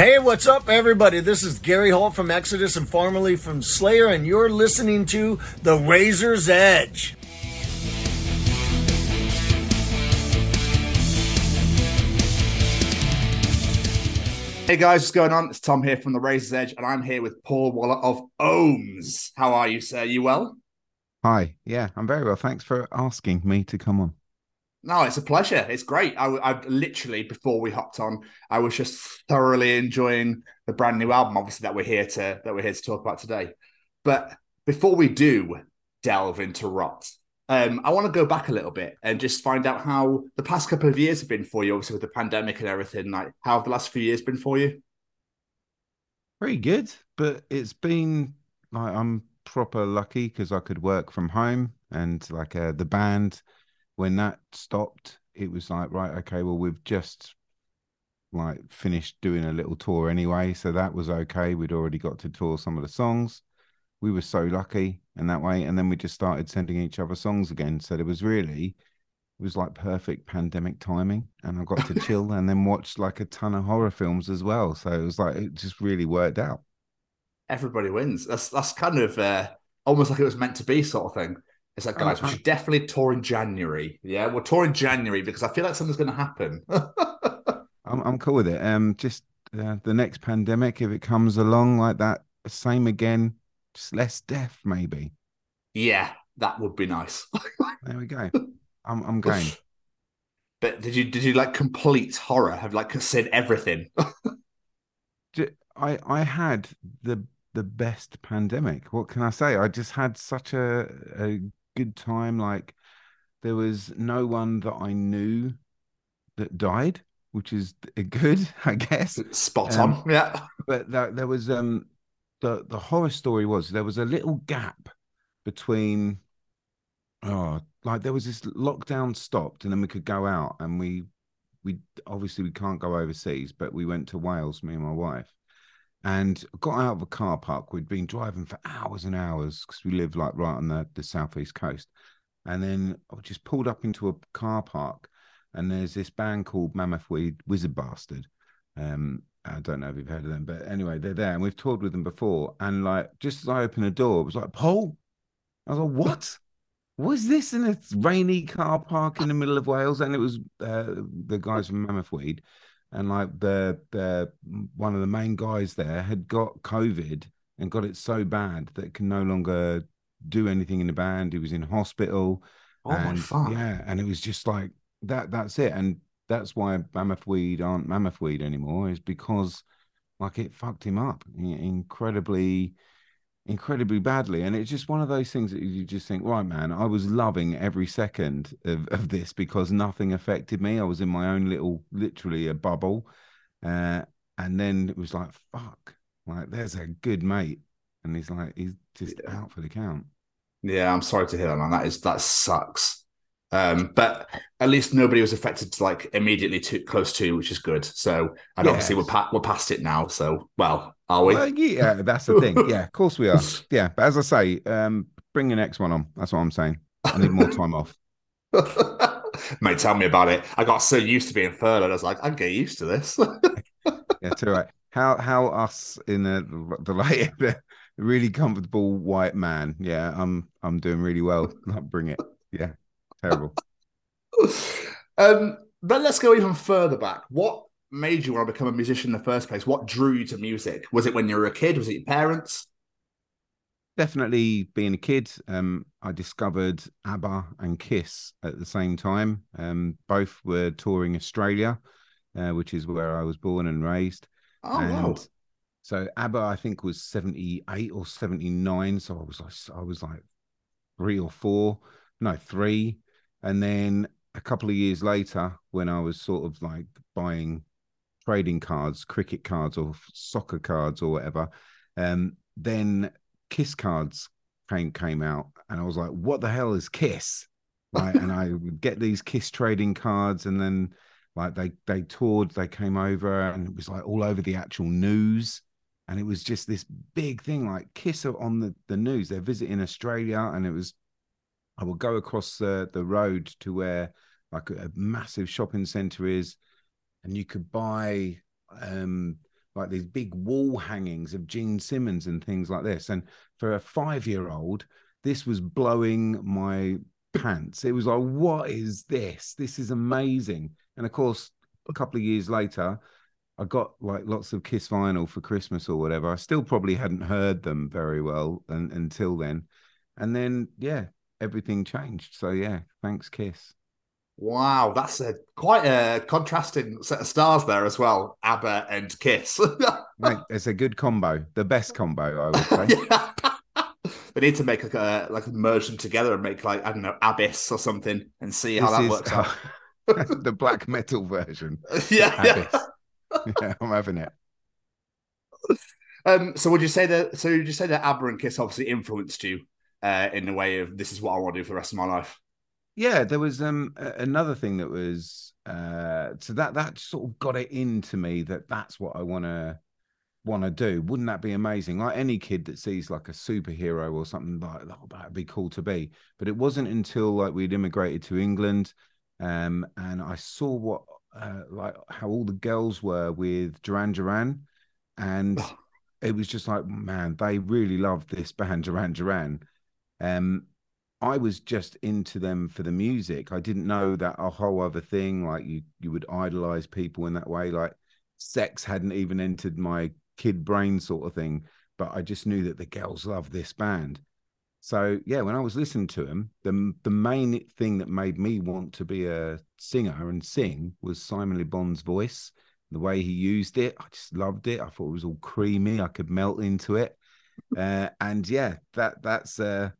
Hey, what's up, everybody? This is Gary Holt from Exodus and formerly from Slayer, and you're listening to The Razor's Edge. Hey guys, what's going on? It's Tom here from The Razor's Edge, and I'm here with Paul Waller of OHHMS. How are you, sir? You well? Hi. Yeah, I'm very well. Thanks for asking me to come on. No, it's a pleasure. It's great. I, I literally before we hopped on, I was just thoroughly enjoying the brand new album, obviously that we're here to that we're here to talk about today. But before we do delve into rot, um, I want to go back a little bit and just find out how the past couple of years have been for you, obviously with the pandemic and everything. Like, how have the last few years been for you? Pretty good, but it's been like I'm proper lucky because I could work from home and like uh, the band when that stopped, it was like right, okay, well we've just like finished doing a little tour anyway, so that was okay. We'd already got to tour some of the songs. We were so lucky in that way, and then we just started sending each other songs again. So it was really it was like perfect pandemic timing and i got to chill and then watch like a ton of horror films as well so it was like it just really worked out everybody wins that's that's kind of uh, almost like it was meant to be sort of thing it's like guys we should definitely tour in january yeah we'll tour in january because i feel like something's going to happen I'm, I'm cool with it um just uh, the next pandemic if it comes along like that same again just less death maybe yeah that would be nice there we go I'm I'm going. But did you did you like complete horror? Have like said everything? I I had the the best pandemic. What can I say? I just had such a a good time. Like there was no one that I knew that died, which is a good, I guess. Spot um, on, yeah. But that, there was um the the horror story was there was a little gap between oh like there was this lockdown stopped and then we could go out and we we obviously we can't go overseas but we went to wales me and my wife and got out of a car park we'd been driving for hours and hours because we live like right on the, the southeast coast and then i just pulled up into a car park and there's this band called mammoth weed wizard bastard um I don't know if you've heard of them, but anyway, they're there and we've toured with them before. And like, just as I opened the door, it was like, Paul. I was like, what? was this in a rainy car park in the middle of Wales? And it was uh, the guys from Mammoth Weed, and like the the one of the main guys there had got COVID and got it so bad that can no longer do anything in the band. He was in hospital. Oh and, my fuck! Yeah, and it was just like that. That's it, and that's why Mammoth Weed aren't Mammoth Weed anymore. Is because like it fucked him up incredibly incredibly badly. And it's just one of those things that you just think, right, man, I was loving every second of, of this because nothing affected me. I was in my own little, literally a bubble. Uh, and then it was like, fuck, like there's a good mate. And he's like, he's just yeah. out for the count. Yeah, I'm sorry to hear that, man. That is, that sucks. Um, but at least nobody was affected to like immediately too close to, which is good. So, and yes. obviously we're pa- we're past it now. So, well, are we? Well, yeah, that's the thing. Yeah, of course we are. Yeah, but as I say, um, bring the next one on. That's what I'm saying. I need more time off. Mate, tell me about it. I got so used to being furloughed. I was like, I get used to this. yeah, too right. How how us in the the light, the really comfortable white man. Yeah, I'm I'm doing really well. Bring it. Yeah, terrible. um, but let's go even further back. What made you want to become a musician in the first place? What drew you to music? Was it when you were a kid? Was it your parents? Definitely being a kid. Um, I discovered ABBA and Kiss at the same time. Um, both were touring Australia, uh, which is where I was born and raised. Oh, and wow. So ABBA, I think, was seventy eight or seventy nine. So I was like, I was like three or four, no, three. And then a couple of years later, when I was sort of like buying trading cards, cricket cards, or soccer cards, or whatever. Um, then Kiss cards came came out, and I was like, "What the hell is Kiss?" Right, and I would get these Kiss trading cards, and then like they they toured, they came over, and it was like all over the actual news, and it was just this big thing, like Kiss on the the news. They're visiting Australia, and it was. I would go across the the road to where like a massive shopping center is and you could buy um like these big wall hangings of Gene Simmons and things like this. And for a five year old, this was blowing my pants. It was like, what is this? This is amazing. And of course, a couple of years later, I got like lots of Kiss vinyl for Christmas or whatever. I still probably hadn't heard them very well and, until then. And then, yeah, everything changed. So, yeah, thanks, Kiss. Wow, that's a quite a contrasting set of stars there as well. ABBA and Kiss. Mate, it's a good combo, the best combo, I would say. yeah. they need to make like a like merge them together and make like I don't know Abyss or something and see how this that works. out. the black metal version. Yeah, yeah. yeah, I'm having it. Um, so would you say that? So would you say that ABBA and Kiss obviously influenced you uh, in the way of this is what I want to do for the rest of my life? Yeah, there was um another thing that was uh so that that sort of got it into me that that's what I want to want to do. Wouldn't that be amazing? Like any kid that sees like a superhero or something like that, oh, that'd be cool to be. But it wasn't until like we'd immigrated to England, um, and I saw what uh, like how all the girls were with Duran Duran, and it was just like, man, they really loved this band Duran Duran. Um, I was just into them for the music. I didn't know that a whole other thing, like you you would idolize people in that way. Like sex hadn't even entered my kid brain sort of thing. But I just knew that the girls love this band. So yeah, when I was listening to him, the the main thing that made me want to be a singer and sing was Simon Le Bon's voice. The way he used it, I just loved it. I thought it was all creamy. I could melt into it, uh, and yeah, that that's uh,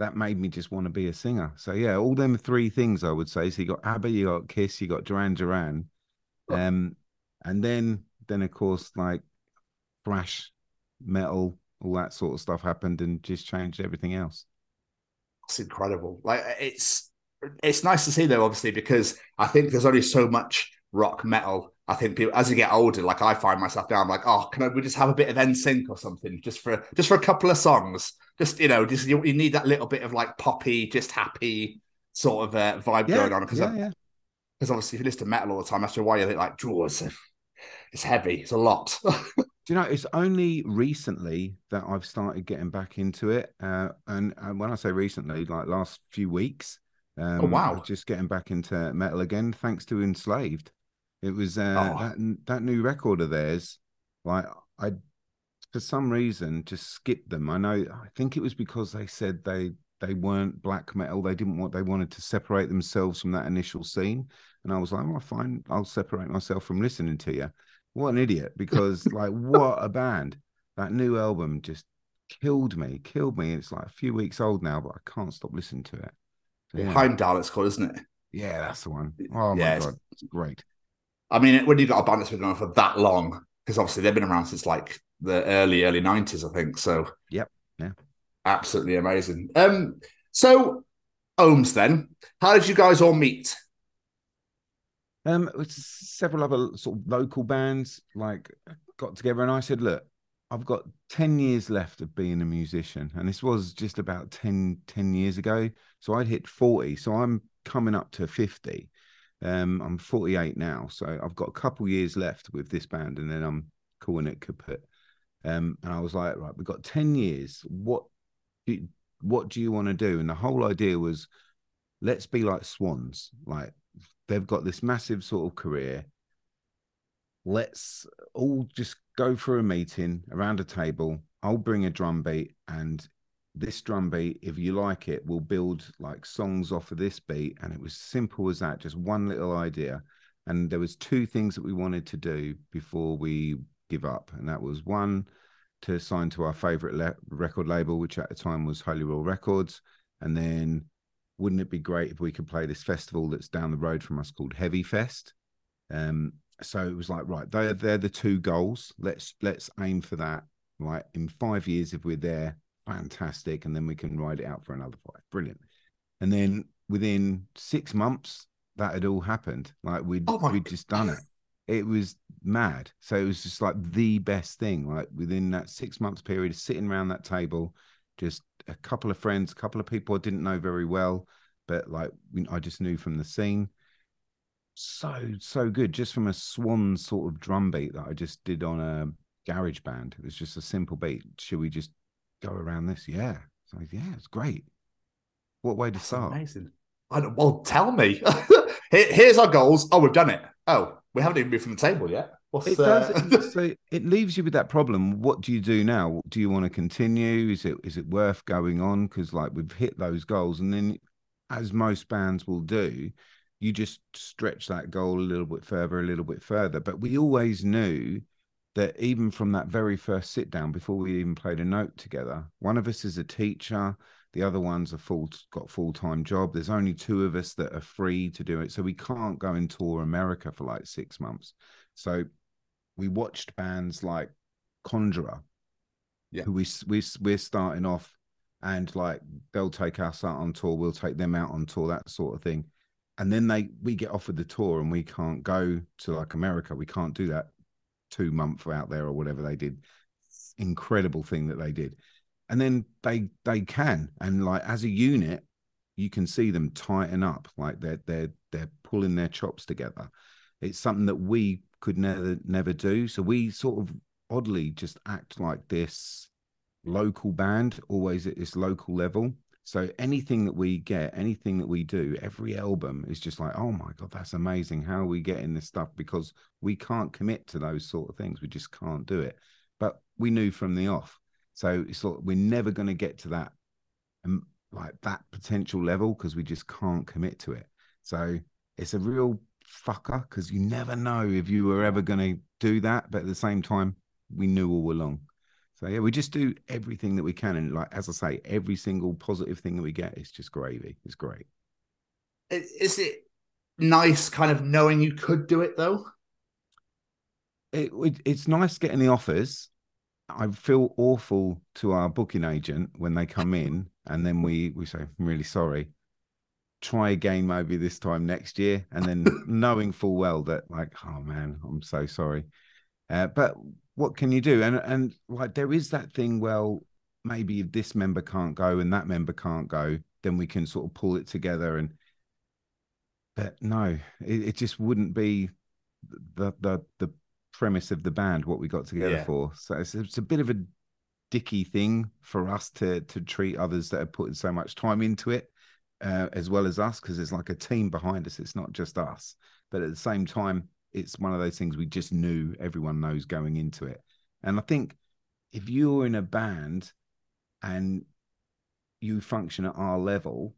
that made me just want to be a singer. So yeah, all them three things I would say. So you got ABBA, you got Kiss, you got Duran Duran, um, and then then of course like thrash metal all that sort of stuff happened and just changed everything else it's incredible like it's it's nice to see though obviously because i think there's only so much rock metal i think people as you get older like i find myself now i'm like oh can I, we just have a bit of NSYNC or something just for just for a couple of songs just you know just you, you need that little bit of like poppy just happy sort of uh, vibe yeah, going on because yeah, yeah. obviously if you listen to metal all the time after a while you think like drawers it's heavy it's a lot Do you know, it's only recently that I've started getting back into it. Uh, and, and when I say recently, like last few weeks, um, oh, wow. just getting back into metal again, thanks to Enslaved. It was uh, oh. that, that new record of theirs. Like, I, for some reason, just skipped them. I know, I think it was because they said they, they weren't black metal. They didn't want, they wanted to separate themselves from that initial scene. And I was like, well, fine, I'll separate myself from listening to you. What an idiot! Because like, what a band! That new album just killed me, killed me. It's like a few weeks old now, but I can't stop listening to it. yeah. Heimdal, it's called, isn't it? Yeah, that's the one. Oh my yeah, god, it's great. I mean, when you've got a band that's been around for that long, because obviously they've been around since like the early early nineties, I think. So, yep, yeah, absolutely amazing. Um, so OHHMS, then, how did you guys all meet? Um, several other sort of local bands like got together, and I said, "Look, I've got 10 years left of being a musician. And this was just about 10, 10 years ago. So I'd hit 40. So I'm coming up to 50. Um, I'm 48 now. So I've got a couple years left with this band and then I'm calling it kaput. Um, and I was like, right, we've got 10 years. What what do you want to do? And the whole idea was let's be like swans. Like they've got this massive sort of career. Let's all just go for a meeting around a table. I'll bring a drum beat, and this drum beat, if you like it, we'll build like songs off of this beat. And it was simple as that, just one little idea. And there was two things that we wanted to do before we give up, and that was one to sign to our favorite le- record label, which at the time was Holy Roar Records, and then wouldn't it be great if we could play this festival that's down the road from us called Heavy Fest? Um, so it was like, right, they're they're the two goals. Let's let's aim for that. Right, in five years, if we're there, fantastic, and then we can ride it out for another five. Brilliant. And then within six months, that had all happened. Like we'd oh we'd just done it. It was mad. So it was just like the best thing. Like within that six months period, sitting around that table, just a couple of friends, a couple of people I didn't know very well, but like I just knew from the scene. so so good just from a swan sort of drum beat that I just did on a GarageBand. It was just a simple beat. Should we just go around this? Yeah. So yeah, it's great. What way to That's start? amazing. I don't, well, tell me. Here- Here's our goals. Oh, we've done it. Oh, we haven't even moved from the table yet. What's It uh, so it leaves you with that problem. What do you do now? Do you want to continue? Is it is it worth going on? Because like we've hit those goals, and then as most bands will do, you just stretch that goal a little bit further, a little bit further. But we always knew that even from that very first sit down, before we even played a note together, one of us is a teacher, the other one's a full got full time job. There's only two of us that are free to do it, so we can't go and tour America for like six months. So we watched bands like Conjurer, Yeah. who we we we're starting off, and like they'll take us out on tour, we'll take them out on tour, that sort of thing, and then they we get offered the tour and we can't go to like America, we can't do that two month out there or whatever they did. Incredible thing that they did, and then they they can and like as a unit, you can see them tighten up, like they're they're they're pulling their chops together. It's something that we could never never do. So we sort of oddly just act like this local band, always at this local level. So anything that we get, anything that we do, every album is just like, oh my god, that's amazing. How are we getting this stuff? Because we can't commit to those sort of things. We just can't do it. But we knew from the off. So it's like we're never going to get to that um, like that potential level because we just can't commit to it. So it's a real fucker because you never know if you were ever going to do that. But at the same time, we knew all along. So yeah, we just do everything that we can, and like as I say, every single positive thing that we get is just gravy. It's great. is it nice kind of knowing you could do it though? It, it it's nice getting the offers. I feel awful to our booking agent when they come in, and then we we say, "I'm really sorry." Try again, maybe this time next year, and then knowing full well that, like, oh man, I'm so sorry. Uh, but what can you do? And and like there is that thing. Well, maybe if this member can't go and that member can't go, then we can sort of pull it together. And but no, it, it just wouldn't be the the the premise of the band what we got together Yeah. for. So it's, it's a bit of a dicky thing for us to to treat others that are putting so much time into it uh, as well as us because it's like a team behind us. It's not just us, but at the same time, it's one of those things we just knew everyone knows going into it. And I think if you're in a band and you function at our level,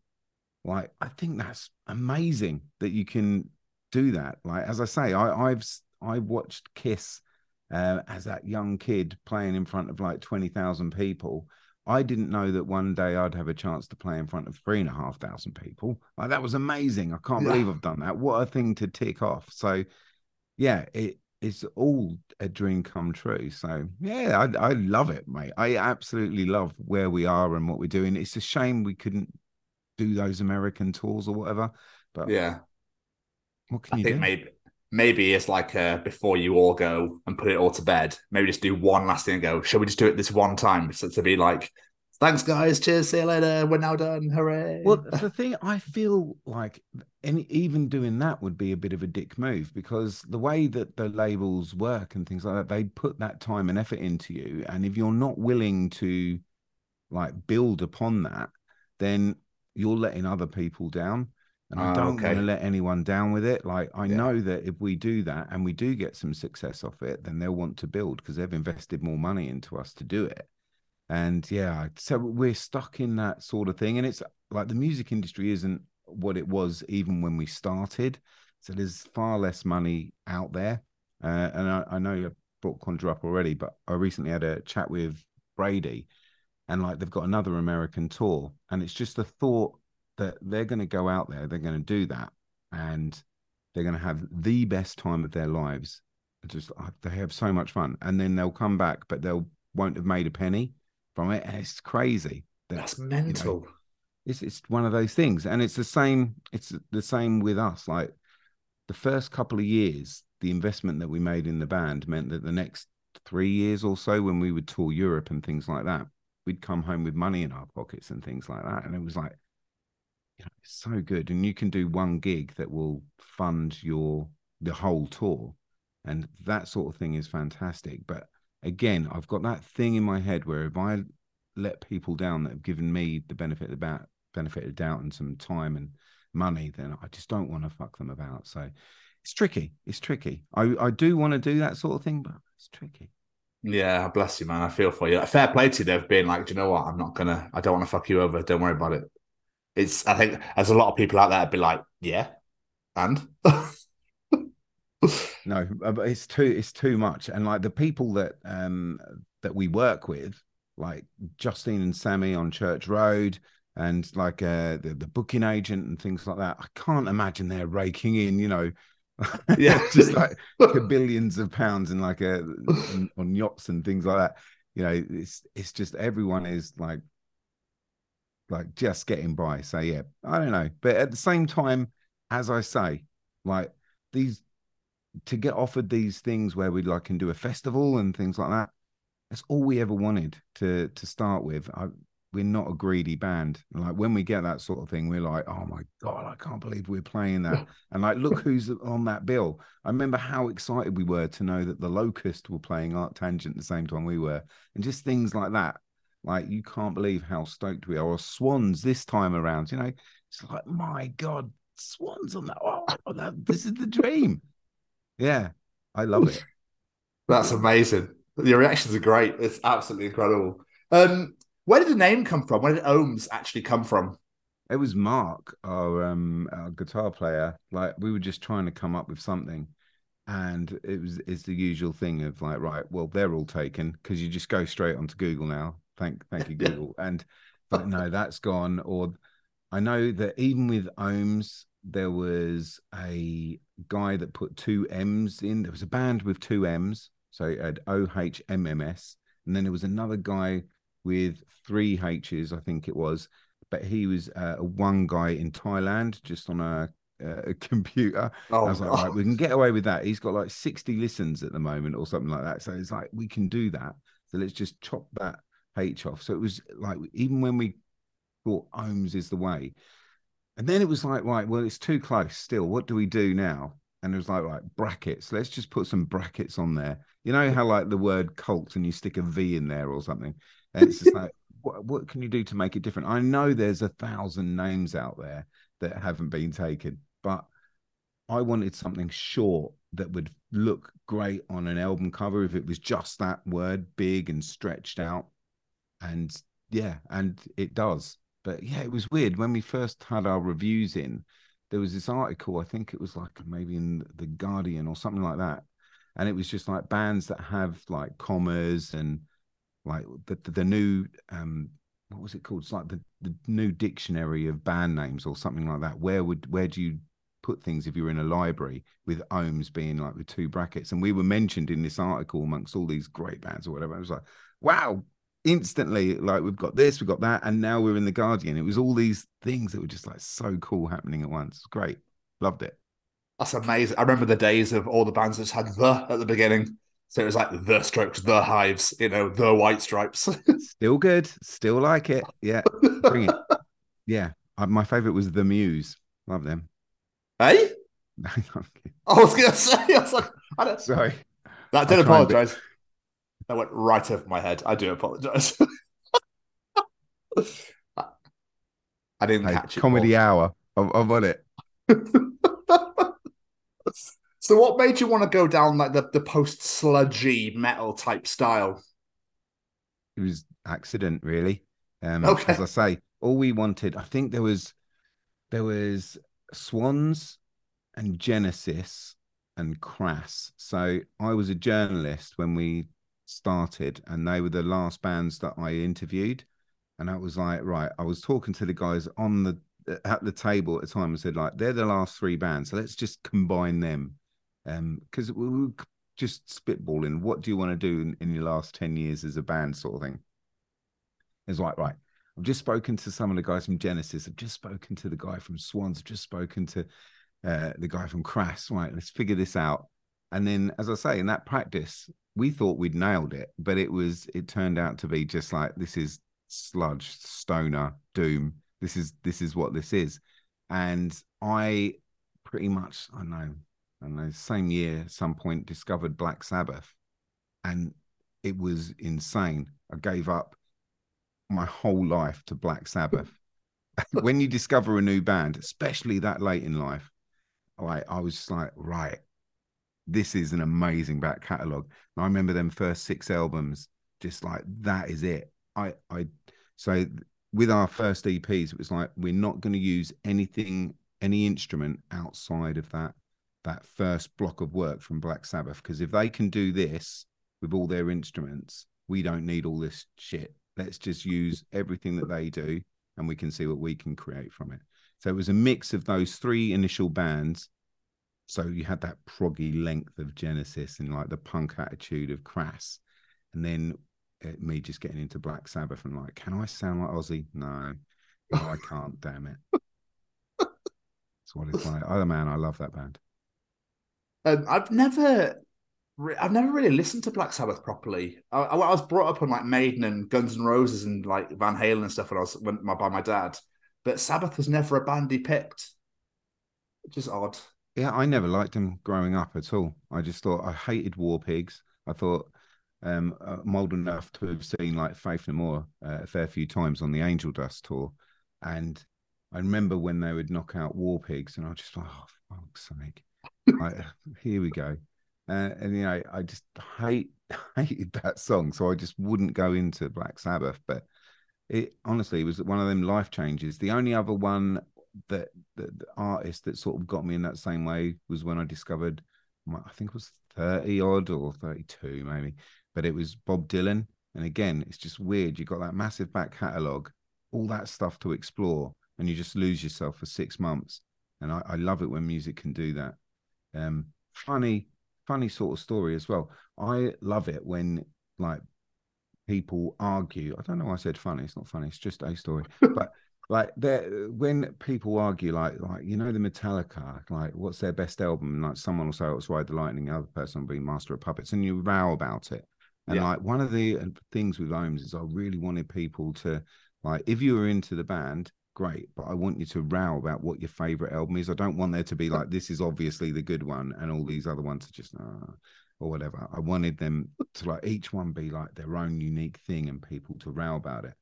like I think that's amazing that you can do that. Like as I say, I, I've I watched Kiss uh, as that young kid playing in front of like twenty thousand people. I didn't know that one day I'd have a chance to play in front of three and a half thousand people. Like that was amazing. I can't Yeah. believe I've done that. What a thing to tick off. So yeah, it it's all a dream come true. So yeah, I I love it, mate. I absolutely love where we are and what we're doing. It's a shame we couldn't do those American tours or whatever. But Yeah. what can I you think do? maybe maybe it's like uh, before you all go and put it all to bed. Maybe just do one last thing and go. Shall we just do it this one time? So to be like, thanks guys, cheers, see you later. We're now done. Hooray! Well, the thing I feel like any even doing that would be a bit of a dick move because the way that the labels work and things like that, they put that time and effort into you, and if you're not willing to like build upon that, then you're letting other people down. And I Ah, don't okay. want to let anyone down with it. Like I Yeah. know that if we do that and we do get some success off it, then they'll want to build because they've invested more money into us to do it. And yeah, so we're stuck in that sort of thing. And it's like the music industry isn't what it was even when we started. So there's far less money out there. Uh, and I, I know you brought Conjurer up already, but I recently had a chat with Brady and like they've got another American tour. And it's just the thought that they're going to go out there, they're going to do that, and they're going to have the best time of their lives. Just uh, they have so much fun, and then they'll come back, but they'll won't have made a penny from it, and it's crazy. that, that's mental. it's it's one of those things, and it's the same. It's the same with us. Like the first couple of years, the investment that we made in the band meant that the next three years or so, when we would tour Europe and things like that, we'd come home with money in our pockets and things like that, and it was like you know, it's so good, and you can do one gig that will fund your the whole tour, and that sort of thing is fantastic. But again, I've got that thing in my head where if I let people down that have given me the benefit about benefit of doubt and some time and money, then I just don't want to fuck them about. So it's tricky. It's tricky. I, I do want to do that sort of thing, but it's tricky. Yeah, bless you, man. I feel for you. Fair play to you. They've like, do you know what? I'm not gonna. I don't want to fuck you over. Don't worry about it. It's. I think there's a lot of people out there be like, yeah, and. no, uh, but it's too. It's too much, and like the people that um that we work with, like Justine and Sammy on Church Road, and like uh the, the booking agent and things like that. I can't imagine they're raking in, you know, yeah, just like billions of pounds in like a on yachts and things like that. You know, it's it's just everyone is like like just getting by. So yeah, I don't know, but at the same time, as I say, like these to get offered these things where we like can do a festival and things like that. That's all we ever wanted to to start with. I, we're not a greedy band. Like when we get that sort of thing, we're like, oh my god, I can't believe we're playing that. and like, look who's on that bill. I remember how excited we were to know that the Locust were playing Arctangent at the same time we were, and just things like that. Like you can't believe how stoked we are. Or Swans this time around, you know, it's like my god, Swans on that. Oh, that, this is the dream. Yeah, I love it. That's amazing. Your reactions are great. It's absolutely incredible. Um, where did the name come from? Where did OHHMS actually come from? It was Mark, our um our guitar player. Like we were just trying to come up with something, and it was it's the usual thing of like, right, well, they're all taken because you just go straight onto Google now. Thank thank you, Google. and but no, that's gone. Or I know that even with OHHMS, there was a guy that put two M's in. There was a band with two M's, so it had O H M M S, and then there was another guy with three H's, I think it was. But he was uh, one guy in Thailand, just on a, a computer. Oh, I was like, right, we can get away with that. He's got like 60 listens at the moment or something like that. So it's like, we can do that. So let's just chop that H off. So it was like, even when we thought ohms is the way, and then it was like, right, well, it's too close still. What do we do now? And it was like, right, brackets. Let's just put some brackets on there. You know how like the word cult and you stick a V in there or something? And it's just like, what, what can you do to make it different? I know there's a thousand names out there that haven't been taken, but I wanted something short that would look great on an album cover if it was just that word big and stretched out. And yeah, and it does. But yeah, it was weird when we first had our reviews in. There was this article, I think it was like maybe in the Guardian or something like that, and it was just like bands that have like commas and like the the, the new um what was it called? It's like the, the new dictionary of band names or something like that. Where would where do you put things if you're in a library with ohms being like with two brackets? And we were mentioned in this article amongst all these great bands or whatever. I was like, wow, instantly, like we've got this, we've got that, and now we're in the Guardian. It was all these things that were just like so cool happening at once. Great. Loved it. That's amazing. I remember the days of all the bands that had the at the beginning. So it was like the strokes, the hives, you know, the white stripes. still good. Still like it. Yeah. Bring it. Yeah. My favorite was the Muse. Love them. Eh? Hey? I was to say, I was like, I don't. Sorry. That did apologize. That went right over my head. I do apologize. I didn't hey, catch it. Comedy hour. I'm, I'm on it. So, what made you want to go down like the, the post sludgy metal type style? It was accident, really. Um, okay. As I say, all we wanted, I think there was there was Swans and Genesis and Crass. So I was a journalist when we started, and they were the last bands that I interviewed. And I was like, right, I was talking to the guys on the at the table at the time and said, like, they're the last three bands, so let's just combine them Um, because we were just spitballing. What do you want to do in, in, your last ten years as a band, sort of thing? It's like right. I've just spoken to some of the guys from Genesis. I've just spoken to the guy from Swans. I've just spoken to uh, the guy from Crass. Right, let's figure this out. And then, as I say, in that practice, we thought we'd nailed it, but it was it turned out to be just like this is sludge, stoner, doom. This is this is what this is. And I pretty much I know, I know, same year, some point discovered Black Sabbath, and it was insane. I gave up my whole life to Black Sabbath. when you discover a new band, especially that late in life, like I was like, right, this is an amazing back catalogue. I remember them first six albums, just like that is it. I I so with our first EPs, it was like we're not going to use anything, any instrument outside of that that first block of work from Black Sabbath. Because if they can do this with all their instruments, we don't need all this shit. Let's just use everything that they do, and we can see what we can create from it. So it was a mix of those three initial bands. So you had that proggy length of Genesis and like the punk attitude of Crass, and then uh, me just getting into Black Sabbath and like, can I sound like Ozzy? No, no I can't. Damn it. That's what it's like. Oh man, I love that band. Um, I've never, re- I've never really listened to Black Sabbath properly. I, I, I was brought up on like Maiden and Guns N' Roses and like Van Halen and stuff when I was when, by my dad, but Sabbath was never a band he picked, which is odd. Yeah, I never liked them growing up at all. I just thought I hated War Pigs. I thought um, I'm old enough to have seen like Faith No More uh, a fair few times on the Angel Dust tour, and I remember when they would knock out War Pigs, and I was just like, oh fuck's sake, like, here we go. Uh, and you know, I just hate hated that song, so I just wouldn't go into Black Sabbath. But it honestly was one of them life changes. The only other one that, the artist that sort of got me in that same way was when I discovered, my, I think it was thirty odd or thirty two maybe, but it was Bob Dylan. And again, it's just weird. You've got that massive back catalogue, all that stuff to explore, and you just lose yourself for six months. And I, I love it when music can do that. Um, funny, funny sort of story as well. I love it when like people argue. I don't know why I said funny. It's not funny. It's just a story. but like there when people argue like like you know the metallica like what's their best album and like someone will say oh, it's ride the lightning the other person will be master of puppets and you row about it and yeah. like one of the uh, things with OHHMS is I really wanted people to like if you were into the band, great, but I want you to row about what your favorite album is. I don't want there to be like this is obviously the good one and all these other ones are just uh, or whatever. I wanted them to like each one be like their own unique thing and people to row about it.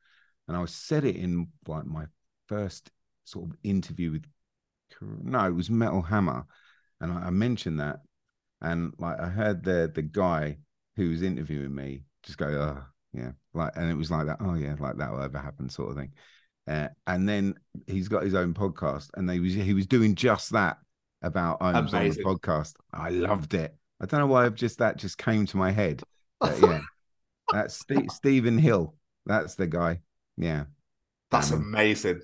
And I said it in like my first sort of interview with no, it was Metal Hammer, and I, I mentioned that, and like I heard the the guy who was interviewing me just go, oh, yeah, like, and it was like that. Oh, yeah, like that will ever happen, sort of thing. Uh, and then he's got his own podcast, and they was he was doing just that about OHHMS on the podcast. I loved it. I don't know why I've just that just came to my head. But yeah, that's St- Stephen Hill. That's the guy. Yeah, that's amazing.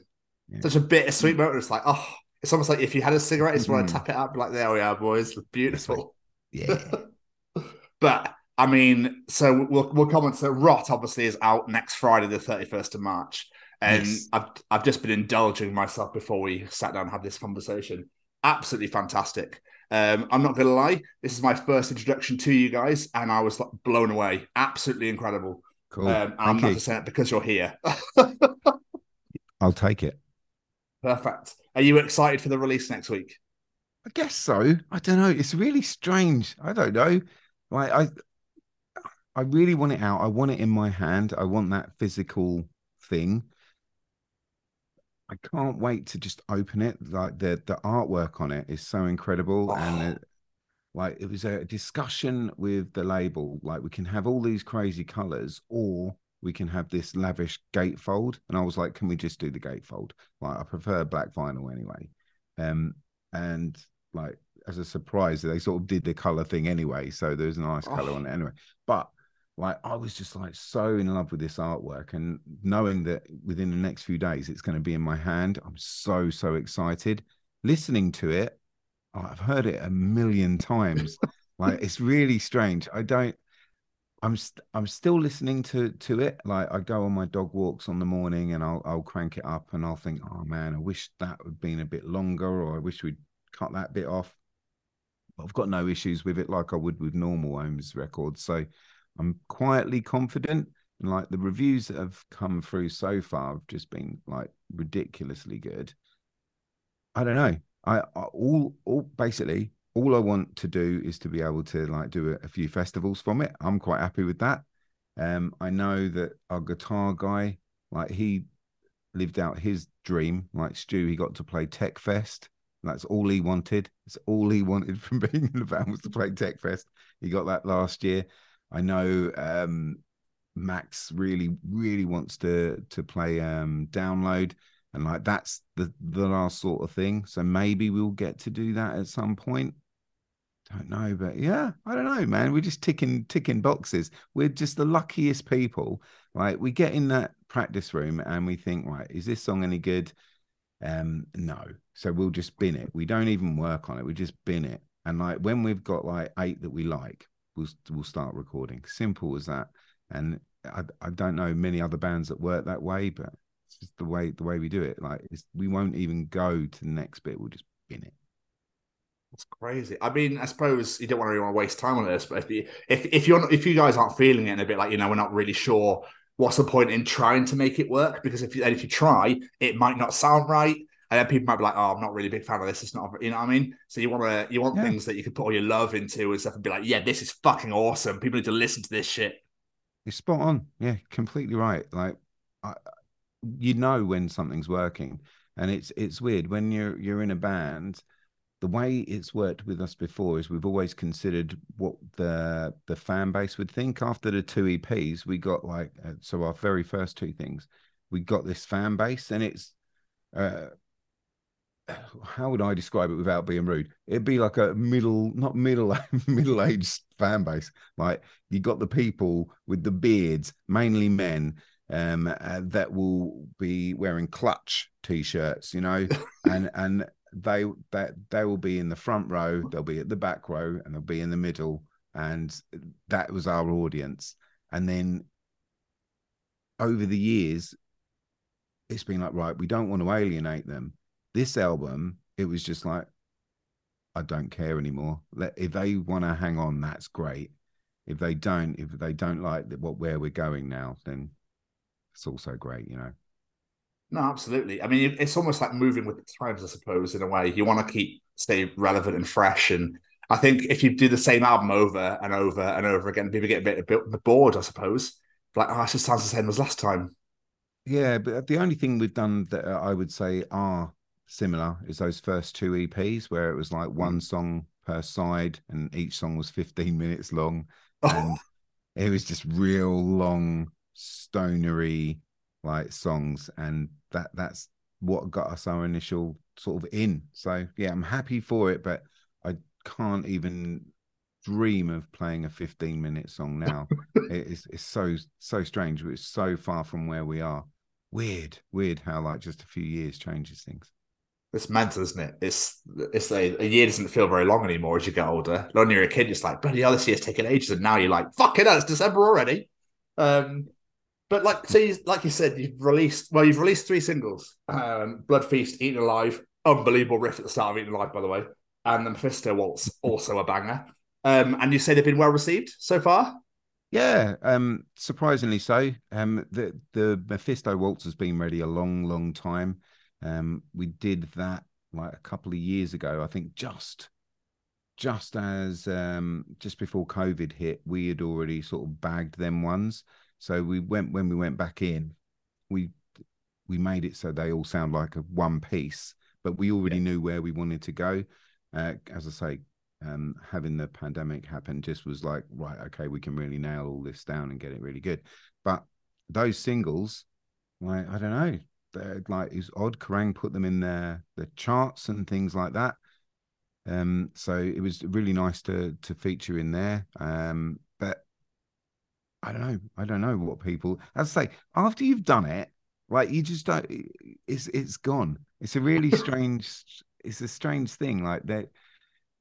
Yeah. Such a bittersweet moment. It's like, oh, it's almost like if you had a cigarette, you just want to tap it up, like there we are, boys. Beautiful. Yeah. but I mean, so we'll we'll comment. So Rot obviously is out next Friday, the thirty first of March, and yes. I've I've just been indulging myself before we sat down and had this conversation. Absolutely fantastic. Um, I'm not gonna lie, this is my first introduction to you guys, and I was like, blown away. Absolutely incredible. Cool. Um, I'm not just saying it because you're here. I'll take it. Perfect. Are you excited for the release next week? I guess so. I don't know. It's really strange. I don't know. Like I I really want it out. I want it in my hand. I want that physical thing. I can't wait to just open it. Like the the artwork on it is so incredible, oh. and it, like it was a discussion with the label. Like we can have all these crazy colors, or we can have this lavish gatefold. And I was like, can we just do the gatefold? Like I prefer black vinyl anyway. Um, and like as a surprise, they sort of did the color thing anyway. So there's a nice color oh. on it anyway. But like I was just like so in love with this artwork and knowing that within the next few days it's going to be in my hand, I'm so so excited. Listening to it, I've heard it a million times. like it's really strange. I don't. I'm st- I'm still listening to to it. Like I go on my dog walks on the morning and I'll I'll crank it up and I'll think, oh man, I wish that would been a bit longer, or I wish we'd cut that bit off. But I've got no issues with it like I would with normal OHHMS records. So I'm quietly confident, And like the reviews that have come through so far have just been like ridiculously good. I don't know. I, I all all basically all I want to do is to be able to like do a, a few festivals from it. I'm quite happy with that. Um, I know that our guitar guy, like he lived out his dream. Like Stu, he got to play Tech Fest. That's all he wanted. It's all he wanted from being in the band was to play Tech Fest. He got that last year. I know um, Max really, really wants to to play um, Download, and like that's the the last sort of thing. So maybe we'll get to do that at some point. Don't know, but yeah, I don't know, man. We're just ticking ticking boxes. We're just the luckiest people. Like we get in that practice room and we think, right, is this song any good? Um, no. So we'll just bin it. We don't even work on it. We just bin it. And like when we've got like eight that we like, we'll we'll start recording. Simple as that. And I I don't know many other bands that work that way, but it's just the way the way we do it. Like we won't even go to the next bit. We'll just bin it. That's crazy. I mean, I suppose you don't want to, want to waste time on this, but if you, if if you're if you guys aren't feeling it and a bit like you know we're not really sure what's the point in trying to make it work because if you if you try, it might not sound right. And then people might be like, "Oh, I'm not really a big fan of this. It's not, you know what I mean." So you want to, you want yeah. things that you can put all your love into and stuff, and be like, "Yeah, this is fucking awesome. People need to listen to this shit." You're spot on. Yeah, completely right. Like, I, you know when something's working, and it's it's weird when you're you're in a band the way it's worked with us before is we've always considered what the the fan base would think. After the two eps we got like uh, so our very first two things we got this fan base and it's uh how would i describe it without being rude? It'd be like a middle not middle middle aged fan base. Like you got the people with the beards mainly men um uh, that will be wearing clutch t-shirts you know? And and they that they, will be in the front row, they'll be at the back row, and they'll be in the middle, and that was our audience. And then over the years, it's been like, right, we don't want to alienate them. This album, it was just like, I don't care anymore. If they want to hang on, that's great. If they don't, if they don't like what where we're going now, then it's also great, you know. No, absolutely. I mean, it's almost like moving with the times, I suppose, in a way. You want to keep stay relevant and fresh. And I think if you do the same album over and over and over again, people get a bit, a bit bored, I suppose. Like, oh, it just sounds the same as last time. Yeah, but the only thing we've done that I would say are similar is those first two EPs where it was like one hmm. song per side and each song was 15 minutes long. And it was just real long, stonery like songs, and that that's what got us our initial sort of in. So yeah, I'm happy for it, but I can't even dream of playing a 15 minute song now. it's it's so so strange. It's so far from where we are. Weird, weird how like just a few years changes things. It's mental, isn't it? It's it's a, a year doesn't feel very long anymore as you get older. When you're a kid, it's like, bloody hell, this year's taking ages, and now you're like, fuck it, it's December already. Um, but like, so you, like you said, you've released well, you've released three singles: um, "Blood Feast," "Eaten Alive," unbelievable riff at the start of "Eaten Alive," by the way, and the Mephisto Waltz, also a banger. Um, and you say they've been well received so far. Yeah, um, surprisingly so. Um, the the Mephisto Waltz has been ready a long, long time. Um, we did that like a couple of years ago, I think, just just as um just before COVID hit, we had already sort of bagged them ones. So we went when we went back in, we we made it so they all sound like a one piece, but we already yeah. knew where we wanted to go. Uh, as I say, um, having the pandemic happen just was like, right, okay, we can really nail all this down and get it really good. But those singles, like I don't know, they're like it's odd. Kerrang put them in their the charts and things like that. Um, so it was really nice to to feature in there. Um, I don't know. I don't know what people. As I say, after you've done it, like you just don't. It's it's gone. It's a really strange. it's a strange thing. Like that.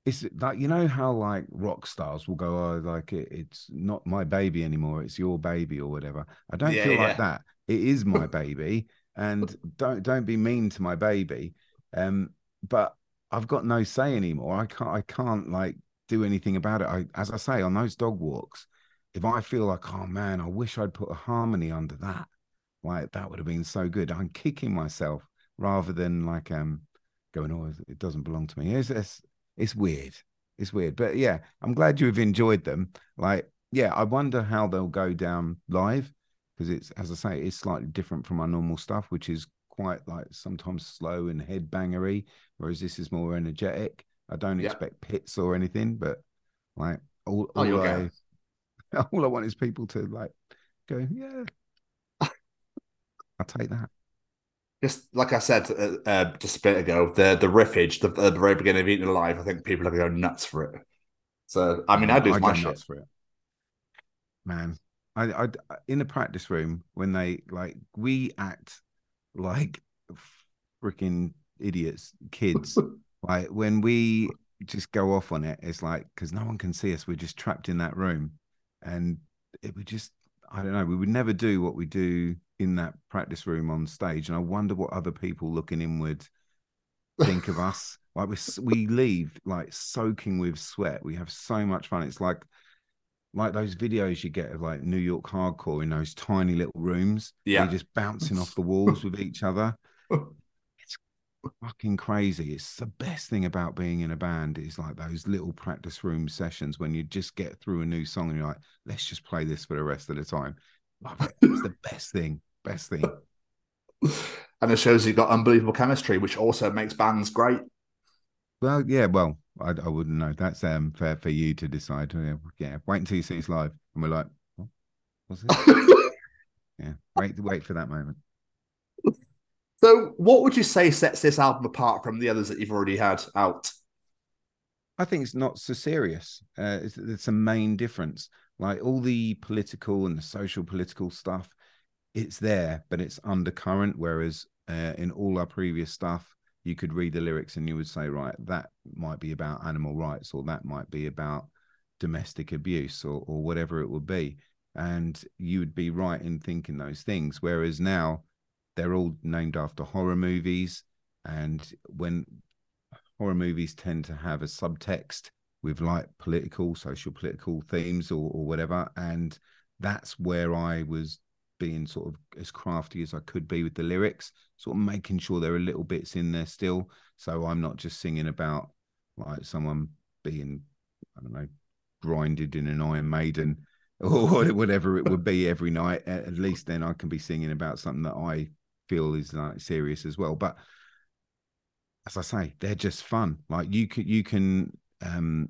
It's like you know how like rock stars will go, oh, like it, it's not my baby anymore. It's your baby or whatever. I don't yeah, feel yeah. like that. It is my baby, and don't don't be mean to my baby. Um, but I've got no say anymore. I can't. I can't like do anything about it. I, as I say, on those dog walks, if I feel like, oh man, I wish I'd put a harmony under that, like that would have been so good. I'm kicking myself rather than like um going, oh, it doesn't belong to me. It's it's, it's weird. It's weird, but yeah, I'm glad you've enjoyed them. Like, yeah, I wonder how they'll go down live because it's as I say, it's slightly different from our normal stuff, which is quite like sometimes slow and headbangery, whereas this is more energetic. I don't Yeah. expect pits or anything, but like all, Oh, all you'll I all I want is people to like go, yeah. I'll take that. Just like I said uh, uh, just a bit ago, the the riffage, the, at the very beginning of Eating Alive, I think people are going go nuts for it. So, I mean, I do my shit. nuts for it. Man, I, I in the practice room when they like we act like freaking idiots, kids. like when we just go off on it, it's like because no one can see us. We're just trapped in that room, and it would just I don't know. We would never do what we do in that practice room on stage, and I wonder what other people looking inward think of us. Like we we leave like soaking with sweat. We have so much fun. It's like like those videos you get of like New York hardcore in those tiny little rooms. Yeah. just bouncing off the walls with each other. Fucking crazy. It's the best thing about being in a band is like those little practice room sessions when you just get through a new song and you're like, let's just play this for the rest of the time. Love it. It's the best thing. Best thing. and it shows you've got unbelievable chemistry, which also makes bands great. Well, yeah, well, I, I wouldn't know. That's um fair for you to decide. Yeah, yeah. Wait until you see us live, and we're like, what? what's it? yeah, wait, wait for that moment. So, what would you say sets this album apart from the others that you've already had out? I think it's not so serious. Uh, it's, it's a main difference. Like all the political and the social political stuff, it's there, but it's undercurrent. Whereas uh, in all our previous stuff, you could read the lyrics and you would say, right, that might be about animal rights, or that might be about domestic abuse, or or whatever it would be, and you would be right in thinking those things. Whereas now, they're all named after horror movies, and when horror movies tend to have a subtext with like political, social political themes or, or whatever. And that's where I was being sort of as crafty as I could be with the lyrics, sort of making sure there are little bits in there still. So I'm not just singing about like someone being, I don't know, grinded in an Iron Maiden or whatever it would be every night. At at least then I can be singing about something that I feel is like serious as well. But as I say, they're just fun. Like you can you can um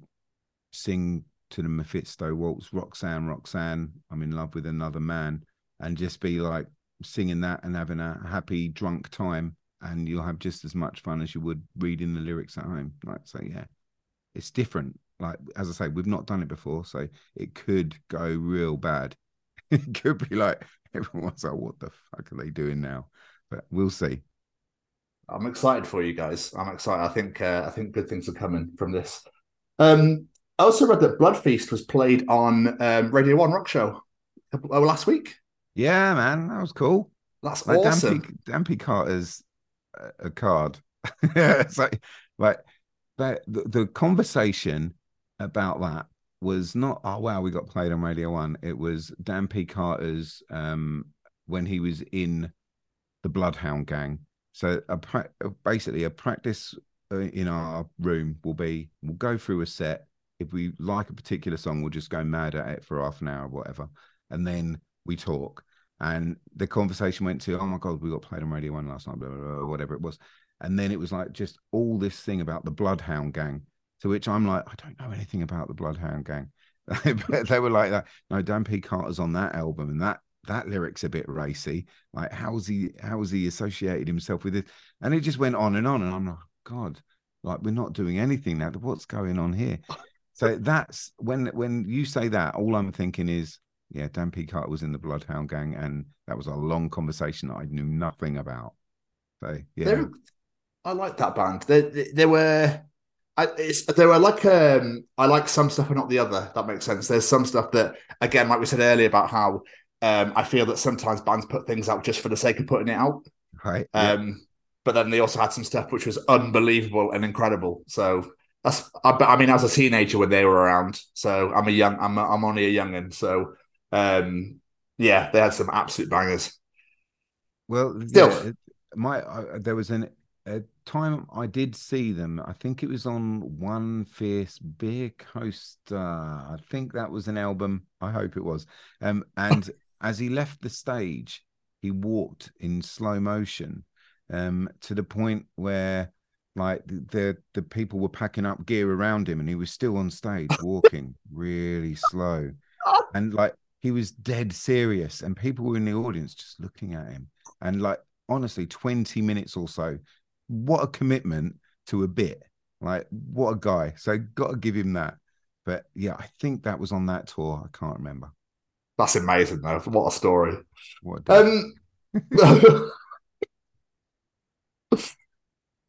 sing to the Mephisto waltz, Roxanne, Roxanne, I'm in love with another man, and just be like singing that and having a happy drunk time, and you'll have just as much fun as you would reading the lyrics at home. Like so, yeah, it's different. Like as I say, we've not done it before, so it could go real bad. it could be like everyone's like, "What the fuck are they doing now?" But we'll see. I'm excited for you guys. I'm excited. I think uh, I think good things are coming from this. Um, I also read that Blood Feast was played on um, Radio One Rock Show oh, last week. Yeah, man, that was cool. That's Like awesome. Dan P Carter's a, a card. it's like, like that. The, the conversation about that was not. Oh wow, we got played on Radio One. It was Dan P Carter's um when he was in the Bloodhound Gang. So a pra- basically a practice uh, in our room will be we'll go through a set. If we like a particular song, we'll just go mad at it for half an hour or whatever, and then we talk. And the conversation went to, oh my god, we got played on Radio One last night, blah, blah, blah, whatever it was. And then it was like just all this thing about the Bloodhound Gang. To which I'm like, I don't know anything about the Bloodhound Gang. they were like that. No, Dan P. Carter's on that album, and that that lyric's a bit racy. Like, how's he how's he associated himself with it? And it just went on and on. And I'm like, God, like we're not doing anything now. What's going on here? So that's when when you say that, all I'm thinking is, yeah, Dan P. Carter was in the Bloodhound Gang, and that was a long conversation that I knew nothing about. So yeah, They're- I like that band. They were. I, it's, they were like um, I like some stuff and not the other. That makes sense. There's some stuff that, again, like we said earlier about how um, I feel that sometimes bands put things out just for the sake of putting it out. right. yeah. Um, But then they also had some stuff which was unbelievable and incredible. So that's I, I mean, as a teenager when they were around, so I'm a young, I'm a, I'm only a youngin, so um, yeah, they had some absolute bangers. Well, Still. yeah, my I, there was an a time I did see them. I think it was on One Fierce Beer Coaster. I think that was an album. I hope it was. Um, and as he left the stage, he walked in slow motion, um, to the point where like the the, the people were packing up gear around him, and he was still on stage walking really slow, and like he was dead serious, and people were in the audience just looking at him, and like honestly, twenty minutes or so what a commitment to a bit. Like, what a guy. So, got to give him that. But yeah, I think that was on that tour. I can't remember. That's amazing, though. What a story. What a. Um,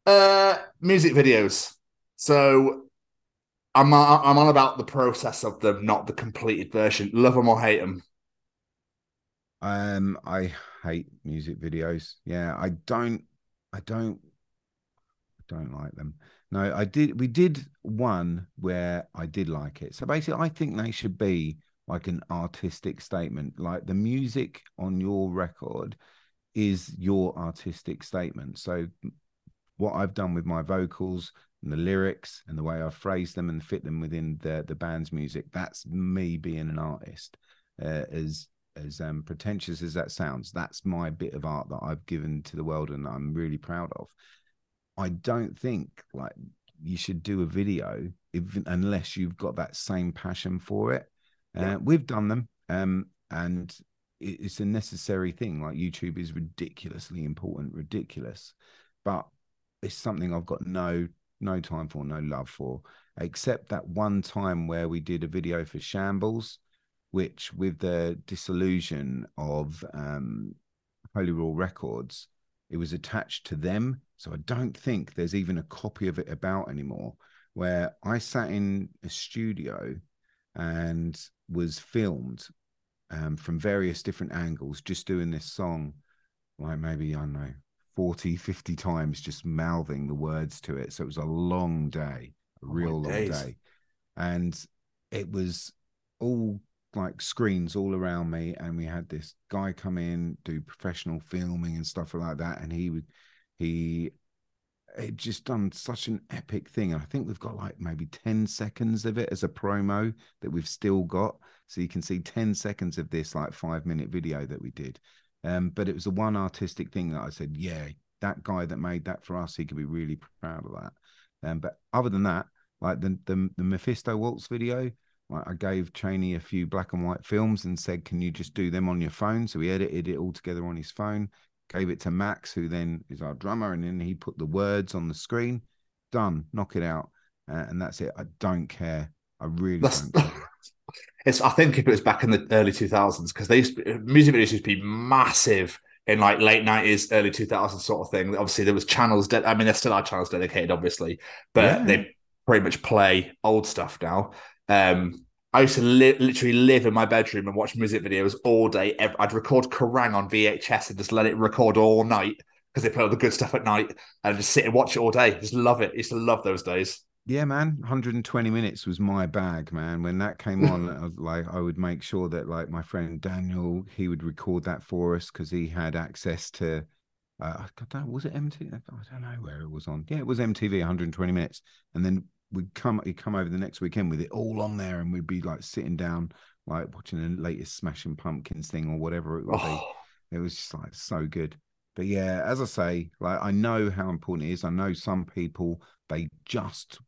uh, music videos. So I'm I'm on about the process of them, not the completed version. Love them or hate them. um, I hate music videos. Yeah, I don't, I don't, don't like them. No, I did. We did one where I did like it. So basically, I think they should be like an artistic statement. Like the music on your record is your artistic statement. So what I've done with my vocals and the lyrics and the way I phrase them and fit them within the the band's music, that's me being an artist. Uh, as as um, pretentious as that sounds, that's my bit of art that I've given to the world and I'm really proud of. I don't think like you should do a video if, unless you've got that same passion for it. Uh, We've done them, um, and it- it's a necessary thing. Like YouTube is ridiculously important, ridiculous, but it's something I've got no no time for, no love for, except that one time where we did a video for Shambles, which with the disillusion of um, Holy Roar Records, it was attached to them. So I don't think there's even a copy of it about anymore. Where I sat in a studio and was filmed um, from various different angles, just doing this song, like maybe, I don't know, 40, 50 times, just mouthing the words to it. So it was a long day, a Oh real long days. day. And it was all like screens all around me. And we had this guy come in, do professional filming and stuff like that. And he would, he, it just done such an epic thing. And I think we've got like maybe 10 seconds of it as a promo that we've still got. So you can see 10 seconds of this like five minute video that we did. Um, but it was the one artistic thing that I said, yeah, that guy that made that for us, he could be really proud of that. Um, but other than that, like the the, the Mephisto Waltz video, like I gave Cheney a few black and white films and said, can you just do them on your phone? So he edited it all together on his phone, gave it to Max, who then is our drummer, and then he put the words on the screen. Done, knock it out, uh, and that's it. I don't care. I really That's don't care. it's. I think if it was back in the early 2000s, because they used to, music videos used to be massive in like late 90s, early 2000s sort of thing. Obviously, there was channels. De- I mean, there still are channels dedicated, obviously, but Yeah. they pretty much play old stuff now. Um, I used to li- literally live in my bedroom and watch music videos all day. I'd record Kerrang on VHS and just let it record all night because they play all the good stuff at night and just sit and watch it all day. Just love it. Used to love those days. Yeah, man, 120 minutes was my bag, man. When that came on, I was like I would make sure that like my friend Daniel, he would record that for us because he had access to. Uh, don't was it MTV? I don't know where it was on. Yeah, it was MTV, 120 minutes, and then we'd come, he'd come over the next weekend with it all on there, and we'd be like sitting down, like watching the latest Smashing Pumpkins thing or whatever it would be. Oh, It was just like so good. But yeah, as I say, like I know how important it is. I know some people they just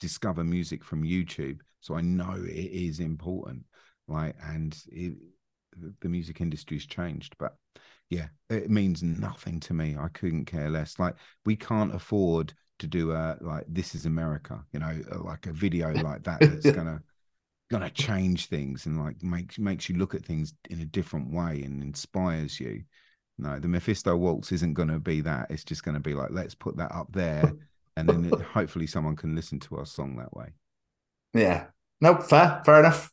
discover music from YouTube, so I know it is important. Like, and it, the music industry's changed, but yeah, it means nothing to me. I couldn't care less. Like, we can't afford to do a like this is America, you know, like a video like that that's gonna gonna change things and like makes makes you look at things in a different way and inspires you. No, the Mephisto waltz isn't to be that. It's just to be like, let's put that up there, and then it, hopefully someone can listen to our song that way. Yeah. No, fair, fair enough.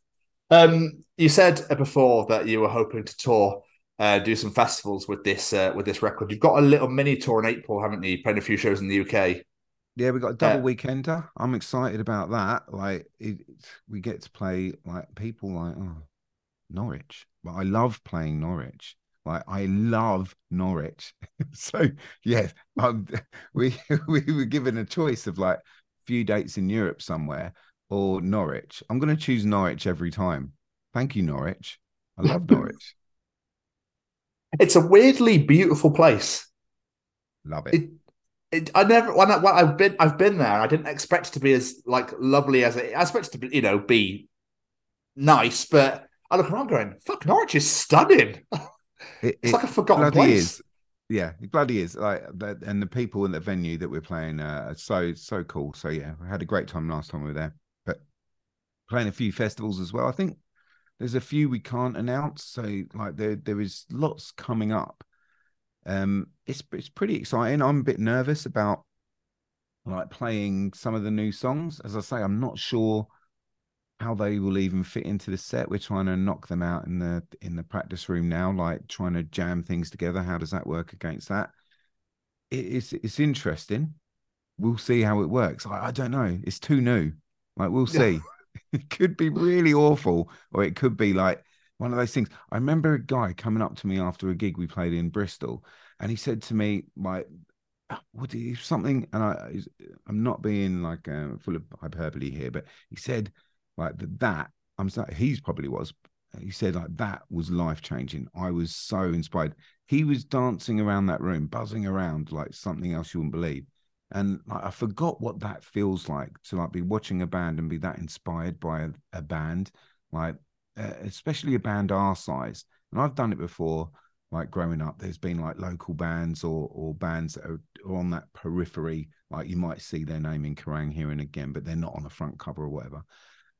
Um, you said uh, before that you were hoping to tour, uh, do some festivals with this uh, with this record. You've got a little mini tour in April, haven't you? Playing a few shows in the UK. Yeah, we got a double uh, weekender. I'm excited about that. Like, it, we get to play like people like oh, Norwich, but I love playing Norwich. Like, I love Norwich. so yes, um, we we were given a choice of like a few dates in Europe somewhere or Norwich. I'm going to choose Norwich every time. Thank you, Norwich. I love Norwich. It's a weirdly beautiful place. Love it. it it, I never when, I, when I've been I've been there. I didn't expect it to be as like lovely as it. I expected to be, you know, be nice, but I look around going, "Fuck, Norwich is stunning." It, it's it like a forgotten place. Is. Yeah, it bloody is. Like, and the people in the venue that we're playing uh, are so so cool. So yeah, we had a great time last time we were there. But playing a few festivals as well. I think there's a few we can't announce. So like there there is lots coming up um, it's it's pretty exciting. I'm a bit nervous about like playing some of the new songs. As I say, I'm not sure how they will even fit into the set. We're trying to knock them out in the in the practice room now, like trying to jam things together. How does that work against that? It, it's it's interesting. We'll see how it works. I, I don't know. It's too new. Like we'll see. it could be really awful, or it could be like one of those things. I remember a guy coming up to me after a gig we played in Bristol, and he said to me, "My, what you something?" And I, I'm not being like uh, full of hyperbole here, but he said like that. I'm sorry, he's probably was. He said like that was life changing. I was so inspired. He was dancing around that room, buzzing around like something else you wouldn't believe. And like, I forgot what that feels like to like be watching a band and be that inspired by a, a band. Like uh, especially a band our size. And I've done it before, like growing up. There's been like local bands or or bands that are on that periphery. Like you might see their name in Kerrang here and again, but they're not on the front cover or whatever.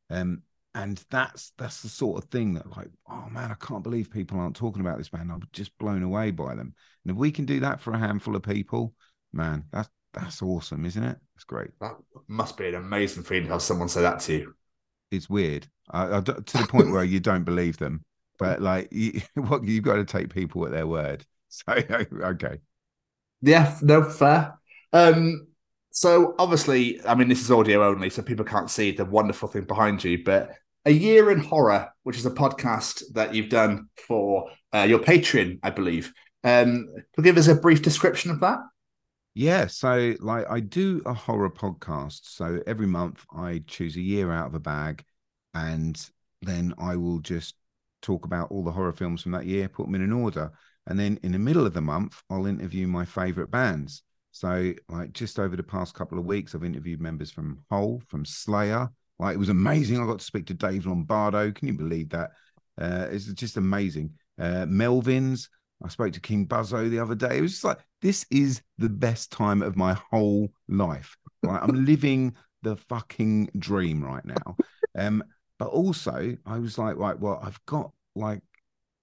Um, and that's that's the sort of thing that like, oh man, I can't believe people aren't talking about this band. I'm just blown away by them. And if we can do that for a handful of people, man, that's that's awesome, isn't it? It's great. That must be an amazing feeling to have someone say that to you it's weird uh, to the point where you don't believe them. But like, you, what you've got to take people at their word. So okay, yeah, no fair. Um, so obviously, I mean, this is audio only, so people can't see the wonderful thing behind you. But a year in horror, which is a podcast that you've done for uh, your Patreon, I believe. Um, could give us a brief description of that? Yeah, so like I do a horror podcast. So every month I choose a year out of a bag and then I will just talk about all the horror films from that year, put them in an order. And then in the middle of the month, I'll interview my favorite bands. So, like, just over the past couple of weeks, I've interviewed members from Hole, from Slayer. Like, it was amazing. I got to speak to Dave Lombardo. Can you believe that? Uh, it's just amazing. Uh, Melvins, I spoke to King Buzzo the other day. It was just like, this is the best time of my whole life. Like, I'm living the fucking dream right now. Um, but also, I was like, right, well, I've got like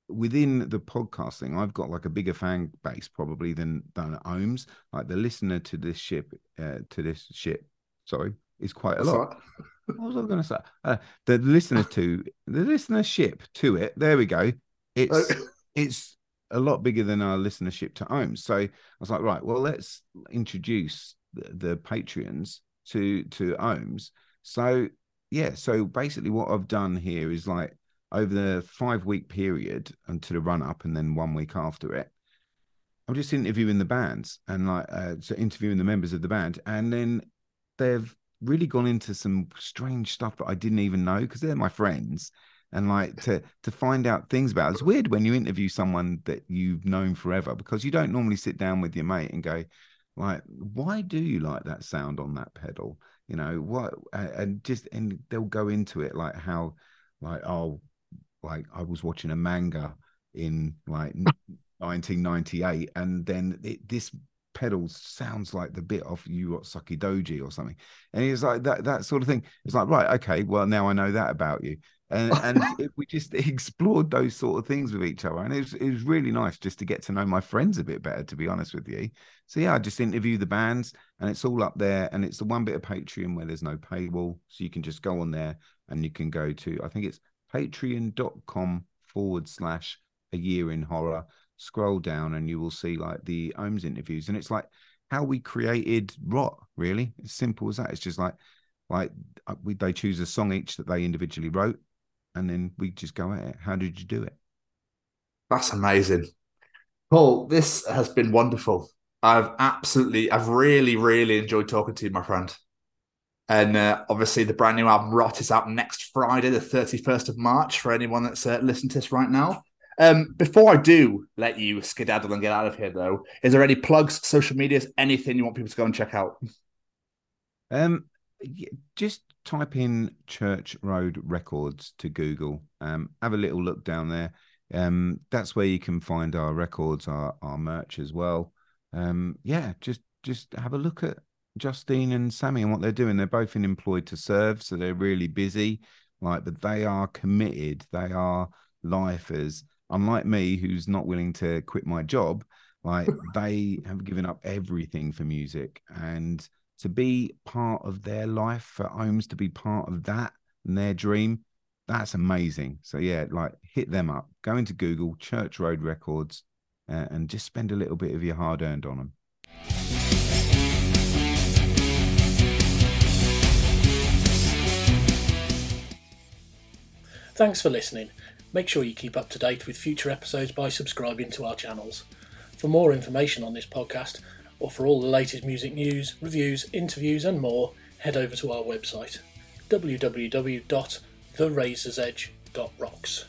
within the podcasting, I've got like a bigger fan base probably than than OHHMS. Like the listener to this ship, uh, to this ship, sorry, is quite a lot. What was I going to say? Uh, the listener to the listenership to it. There we go. It's it's a lot bigger than our listenership to OHHMS. So I was like, right, well, let's introduce the, the Patreons to to OHHMS. So yeah, so basically what I've done here is like over the five week period until the run up and then one week after it, I'm just interviewing the bands and like uh, so interviewing the members of the band, and then they've really gone into some strange stuff that I didn't even know because they're my friends, and like to to find out things about. It's weird when you interview someone that you've known forever because you don't normally sit down with your mate and go, like, why do you like that sound on that pedal? You know what? And just and they'll go into it like how, like oh, like I was watching a manga in like 1998, and then it, this pedal sounds like the bit off Urotsuki Doji or something. And it's like that that sort of thing. It's like, right, okay, well now I know that about you. And and it, we just explored those sort of things with each other. And it was it was really nice just to get to know my friends a bit better, to be honest with you. So yeah, I just interview the bands and it's all up there. And it's the one bit of Patreon where there's no paywall. So you can just go on there and you can go to I think it's patreon.com forward slash a year in horror scroll down and you will see like the OHHMS interviews. And it's like how we created rot Really, it's simple as that. It's just like like uh, we they choose a song each that they individually wrote, and then we just go at it. How did you do it? That's amazing. Paul, this has been wonderful. I've absolutely, I've really, really enjoyed talking to you, my friend. And uh, obviously, the brand new album Rot is out next Friday, the 31st of March, for anyone that's uh, listening to this right now. Um, before I do let you skedaddle and get out of here, though, is there any plugs, social medias, anything you want people to go and check out? Um, just type in Church Road Records to Google. Um, have a little look down there. Um, that's where you can find our records, our our merch as well. Um, yeah, just just have a look at Justine and Sammy and what they're doing. They're both in employed to serve, so they're really busy. Like, but they are committed. They are lifers. Unlike me, who's not willing to quit my job, like they have given up everything for music and to be part of their life for OHHMS to be part of that and their dream that's amazing. So yeah, like hit them up. Go into Google Church Road Records uh, and just spend a little bit of your hard earned on them. Thanks for listening. Make sure you keep up to date with future episodes by subscribing to our channels. For more information on this podcast, or for all the latest music news, reviews, interviews, and more, head over to our website www therazorsedge.rocks.